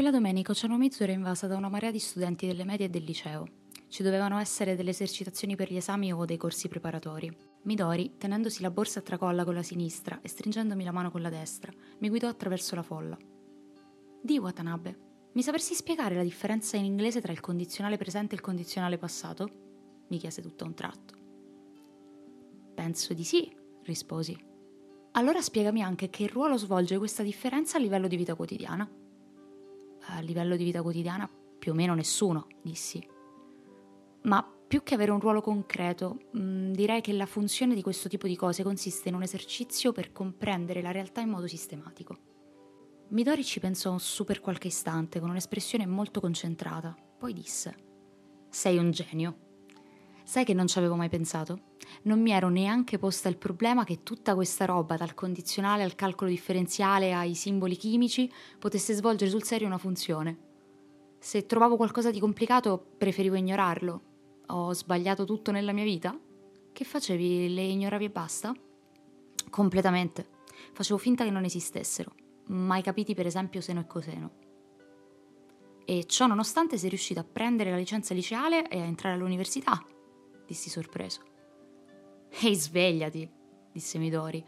Quella domenica Oceano Mezzo era invasa da una marea di studenti delle medie e del liceo. Ci dovevano essere delle esercitazioni per gli esami o dei corsi preparatori. Midori, tenendosi la borsa a tracolla con la sinistra e stringendomi la mano con la destra, mi guidò attraverso la folla. Di Watanabe, mi sapresti spiegare la differenza in inglese tra il condizionale presente e il condizionale passato? mi chiese tutto a un tratto. Penso di sì, risposi. Allora spiegami anche che ruolo svolge questa differenza a livello di vita quotidiana a livello di vita quotidiana più o meno nessuno, dissi. Ma più che avere un ruolo concreto, mh, mm, direi che la funzione di questo tipo di cose consiste in un esercizio per comprendere la realtà in modo sistematico. Midori ci pensò su per qualche istante con un'espressione molto concentrata, poi disse: Sei un genio. Sai che non ci avevo mai pensato? Non mi ero neanche posta il problema che tutta questa roba, dal condizionale al calcolo differenziale ai simboli chimici, potesse svolgere sul serio una funzione. Se trovavo qualcosa di complicato, preferivo ignorarlo. Ho sbagliato tutto nella mia vita? Che facevi? Le ignoravi e basta? Completamente. Facevo finta che non esistessero, mai capiti per esempio seno e coseno. E ciò nonostante sei riuscito a prendere la licenza liceale e a entrare all'università dissi sorpreso. Ehi, svegliati, disse Midori.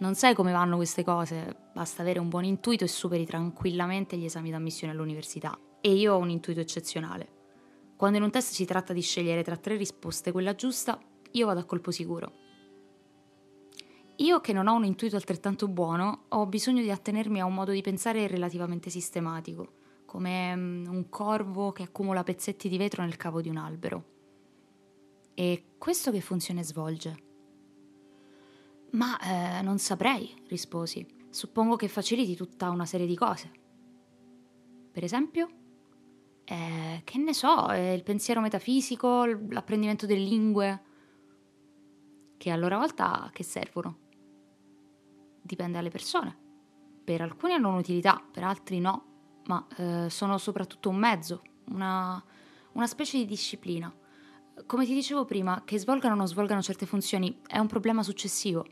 Non sai come vanno queste cose, basta avere un buon intuito e superi tranquillamente gli esami d'ammissione all'università. E io ho un intuito eccezionale. Quando in un test si tratta di scegliere tra tre risposte quella giusta, io vado a colpo sicuro. Io che non ho un intuito altrettanto buono, ho bisogno di attenermi a un modo di pensare relativamente sistematico, come mm, un corvo che accumula pezzetti di vetro nel cavo di un albero. E questo che funzione svolge? Ma eh, non saprei, risposi. Suppongo che faciliti tutta una serie di cose. Per esempio? Eh, che ne so, eh, il pensiero metafisico, l'apprendimento delle lingue, che a loro volta che servono? Dipende dalle persone. Per alcuni hanno un'utilità, per altri no, ma eh, sono soprattutto un mezzo, una, una specie di disciplina come ti dicevo prima, che svolgano o non svolgano certe funzioni è un problema successivo.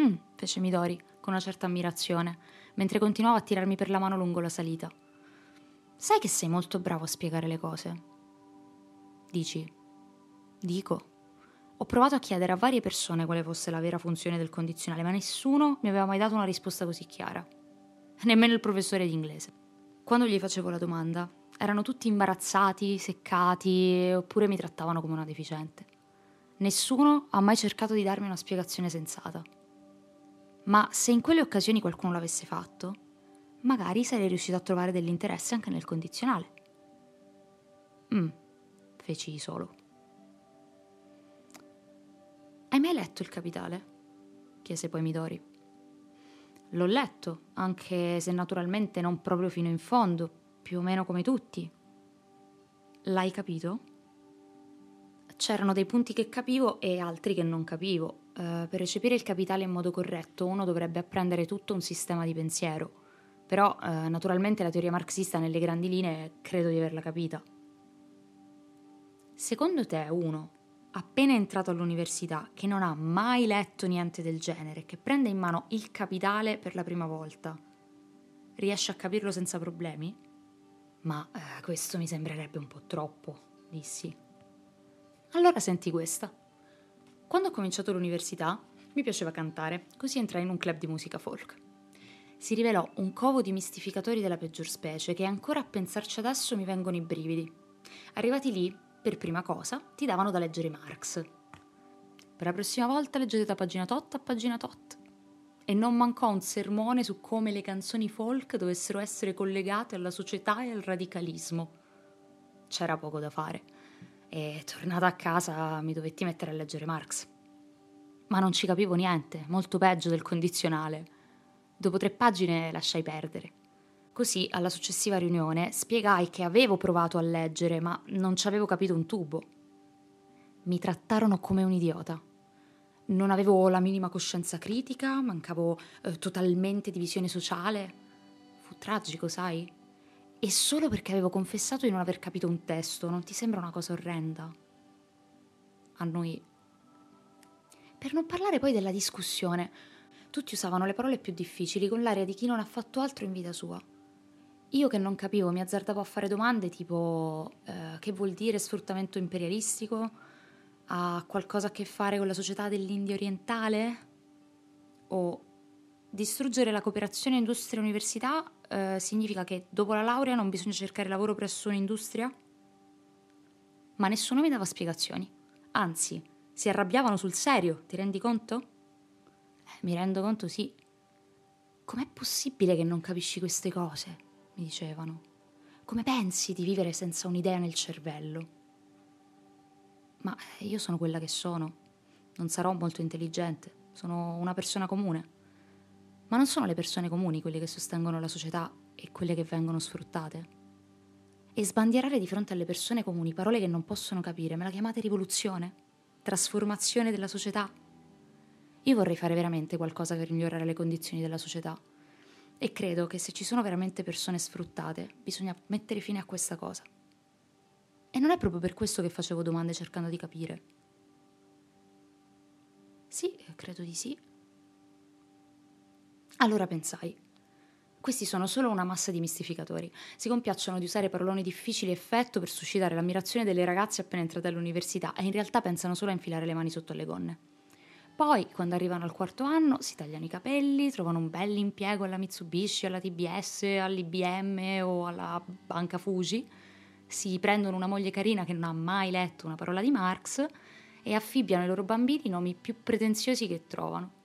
Mm, fece Midori, con una certa ammirazione, mentre continuava a tirarmi per la mano lungo la salita. Sai che sei molto bravo a spiegare le cose. Dici. Dico. Ho provato a chiedere a varie persone quale fosse la vera funzione del condizionale, ma nessuno mi aveva mai dato una risposta così chiara. Nemmeno il professore di inglese. Quando gli facevo la domanda, erano tutti imbarazzati, seccati, oppure mi trattavano come una deficiente. Nessuno ha mai cercato di darmi una spiegazione sensata. Ma se in quelle occasioni qualcuno l'avesse fatto, magari sarei riuscito a trovare dell'interesse anche nel condizionale. Mm, feci solo. Hai mai letto Il Capitale? chiese poi Midori. L'ho letto, anche se naturalmente non proprio fino in fondo, più o meno come tutti. L'hai capito? C'erano dei punti che capivo e altri che non capivo. Uh, per recepire il capitale in modo corretto uno dovrebbe apprendere tutto un sistema di pensiero. Però, uh, naturalmente, la teoria marxista nelle grandi linee credo di averla capita. Secondo te, uno, appena entrato all'università, che non ha mai letto niente del genere, che prende in mano il capitale per la prima volta, riesce a capirlo senza problemi? Ma eh, questo mi sembrerebbe un po' troppo, dissi. Allora senti questa. Quando ho cominciato l'università mi piaceva cantare, così entrai in un club di musica folk. Si rivelò un covo di mistificatori della peggior specie che ancora a pensarci adesso mi vengono i brividi. Arrivati lì, per prima cosa, ti davano da leggere Marx. Per la prossima volta leggete da pagina tot a pagina tot e non mancò un sermone su come le canzoni folk dovessero essere collegate alla società e al radicalismo. C'era poco da fare e tornata a casa mi dovetti mettere a leggere Marx. Ma non ci capivo niente, molto peggio del condizionale. Dopo tre pagine lasciai perdere. Così, alla successiva riunione, spiegai che avevo provato a leggere, ma non ci avevo capito un tubo. Mi trattarono come un idiota non avevo la minima coscienza critica, mancavo eh, totalmente di visione sociale. Fu tragico, sai? E solo perché avevo confessato di non aver capito un testo, non ti sembra una cosa orrenda? A noi. Per non parlare poi della discussione, tutti usavano le parole più difficili con l'aria di chi non ha fatto altro in vita sua. io che non capivo mi azzardavo a fare domande tipo eh, che vuol dire sfruttamento imperialistico? Ha qualcosa a che fare con la società dell'India orientale? O distruggere la cooperazione industria-università eh, significa che dopo la laurea non bisogna cercare lavoro presso un'industria? Ma nessuno mi dava spiegazioni. Anzi, si arrabbiavano sul serio, ti rendi conto? Eh, mi rendo conto, sì. Com'è possibile che non capisci queste cose? mi dicevano. Come pensi di vivere senza un'idea nel cervello? Ma io sono quella che sono. Non sarò molto intelligente, sono una persona comune. Ma non sono le persone comuni quelle che sostengono la società e quelle che vengono sfruttate. E sbandierare di fronte alle persone comuni parole che non possono capire, me la chiamate rivoluzione? Trasformazione della società? Io vorrei fare veramente qualcosa per migliorare le condizioni della società e credo che se ci sono veramente persone sfruttate, bisogna mettere fine a questa cosa. E non è proprio per questo che facevo domande cercando di capire. Sì, credo di sì. Allora pensai, questi sono solo una massa di mistificatori. Si compiacciono di usare paroloni difficili e effetto per suscitare l'ammirazione delle ragazze appena entrate all'università e in realtà pensano solo a infilare le mani sotto le gonne. Poi, quando arrivano al quarto anno, si tagliano i capelli, trovano un bel impiego alla Mitsubishi, alla TBS, all'IBM o alla banca Fuji, si prendono una moglie carina che non ha mai letto una parola di Marx e affibbiano ai loro bambini i nomi più pretenziosi che trovano.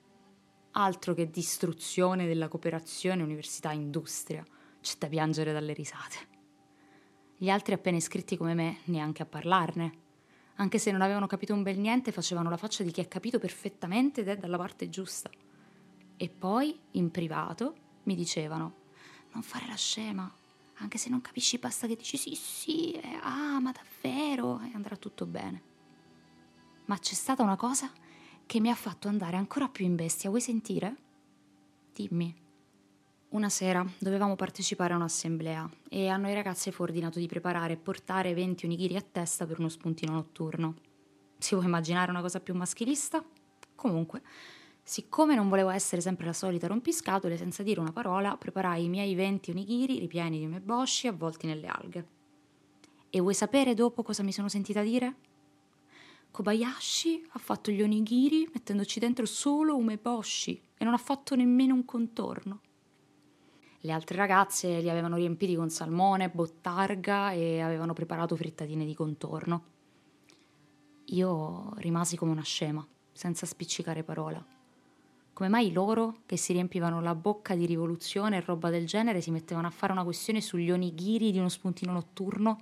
Altro che distruzione della cooperazione università-industria, c'è da piangere dalle risate. Gli altri appena iscritti come me neanche a parlarne anche se non avevano capito un bel niente, facevano la faccia di chi ha capito perfettamente ed è dalla parte giusta. E poi, in privato, mi dicevano: Non fare la scema, anche se non capisci, basta che dici sì, sì, eh, ah, ma davvero, e andrà tutto bene. Ma c'è stata una cosa che mi ha fatto andare ancora più in bestia. Vuoi sentire? Dimmi. Una sera dovevamo partecipare a un'assemblea e a noi ragazze fu ordinato di preparare e portare 20 onigiri a testa per uno spuntino notturno. Si può immaginare una cosa più maschilista? Comunque, siccome non volevo essere sempre la solita rompiscatole, senza dire una parola, preparai i miei 20 onigiri ripieni di umeboshi avvolti nelle alghe. E vuoi sapere dopo cosa mi sono sentita dire? Kobayashi ha fatto gli onigiri mettendoci dentro solo umeboshi e non ha fatto nemmeno un contorno. Le altre ragazze li avevano riempiti con salmone, bottarga e avevano preparato frittatine di contorno. Io rimasi come una scema, senza spiccicare parola. Come mai loro, che si riempivano la bocca di rivoluzione e roba del genere, si mettevano a fare una questione sugli onigiri di uno spuntino notturno?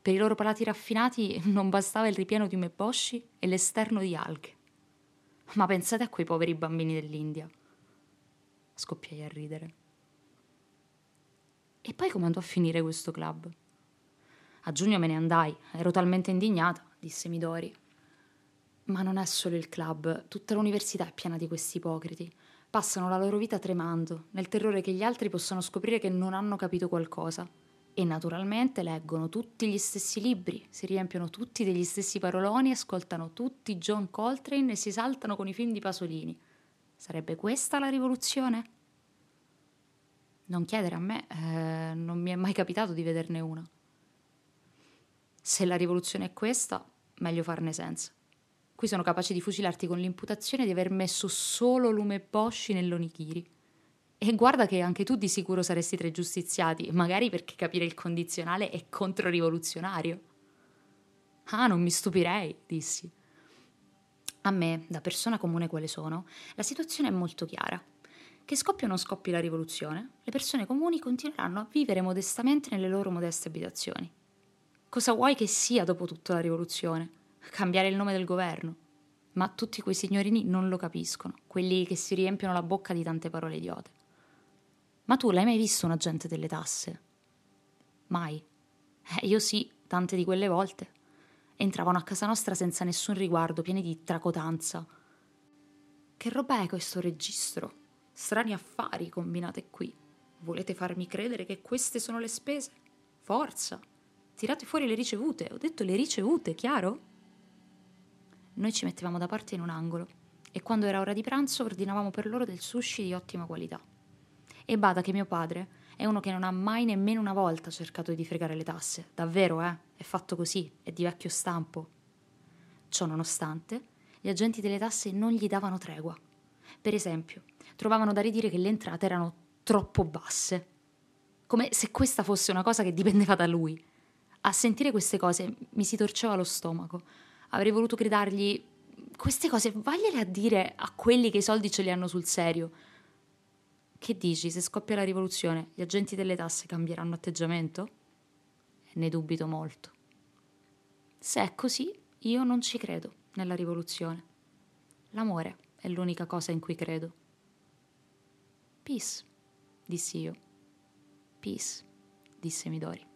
Per i loro palati raffinati non bastava il ripieno di umeboshi e l'esterno di alghe. Ma pensate a quei poveri bambini dell'India. Scoppiai a ridere. E poi come andò a finire questo club? A giugno me ne andai, ero talmente indignata, disse Midori. Ma non è solo il club, tutta l'università è piena di questi ipocriti. Passano la loro vita tremando, nel terrore che gli altri possano scoprire che non hanno capito qualcosa. E naturalmente leggono tutti gli stessi libri, si riempiono tutti degli stessi paroloni, ascoltano tutti John Coltrane e si saltano con i film di Pasolini. Sarebbe questa la rivoluzione? Non chiedere a me, eh, non mi è mai capitato di vederne una. Se la rivoluzione è questa, meglio farne senza. Qui sono capaci di fucilarti con l'imputazione di aver messo solo lume Bosci nell'onichiri. E guarda che anche tu di sicuro saresti tra i giustiziati, magari perché capire il condizionale è controrivoluzionario. Ah, non mi stupirei, dissi. A me, da persona comune quale sono, la situazione è molto chiara. Che scoppia o non scoppi la rivoluzione, le persone comuni continueranno a vivere modestamente nelle loro modeste abitazioni. Cosa vuoi che sia dopo tutto la rivoluzione? Cambiare il nome del governo? Ma tutti quei signorini non lo capiscono, quelli che si riempiono la bocca di tante parole idiote. Ma tu l'hai mai visto un agente delle tasse? Mai. Eh, io sì, tante di quelle volte. Entravano a casa nostra senza nessun riguardo, pieni di tracotanza. Che roba è questo registro? Strani affari combinate qui. Volete farmi credere che queste sono le spese? Forza! Tirate fuori le ricevute. Ho detto le ricevute, chiaro? Noi ci mettevamo da parte in un angolo e quando era ora di pranzo ordinavamo per loro del sushi di ottima qualità. E bada che mio padre È uno che non ha mai nemmeno una volta cercato di fregare le tasse. Davvero, eh? È fatto così, è di vecchio stampo. Ciò nonostante, gli agenti delle tasse non gli davano tregua. Per esempio, trovavano da ridire che le entrate erano troppo basse. Come se questa fosse una cosa che dipendeva da lui. A sentire queste cose mi si torceva lo stomaco. Avrei voluto gridargli queste cose vagliele a dire a quelli che i soldi ce li hanno sul serio. Che dici, se scoppia la rivoluzione, gli agenti delle tasse cambieranno atteggiamento? Ne dubito molto. Se è così, io non ci credo nella rivoluzione. L'amore è l'unica cosa in cui credo. Peace, dissi io. Peace, disse Midori.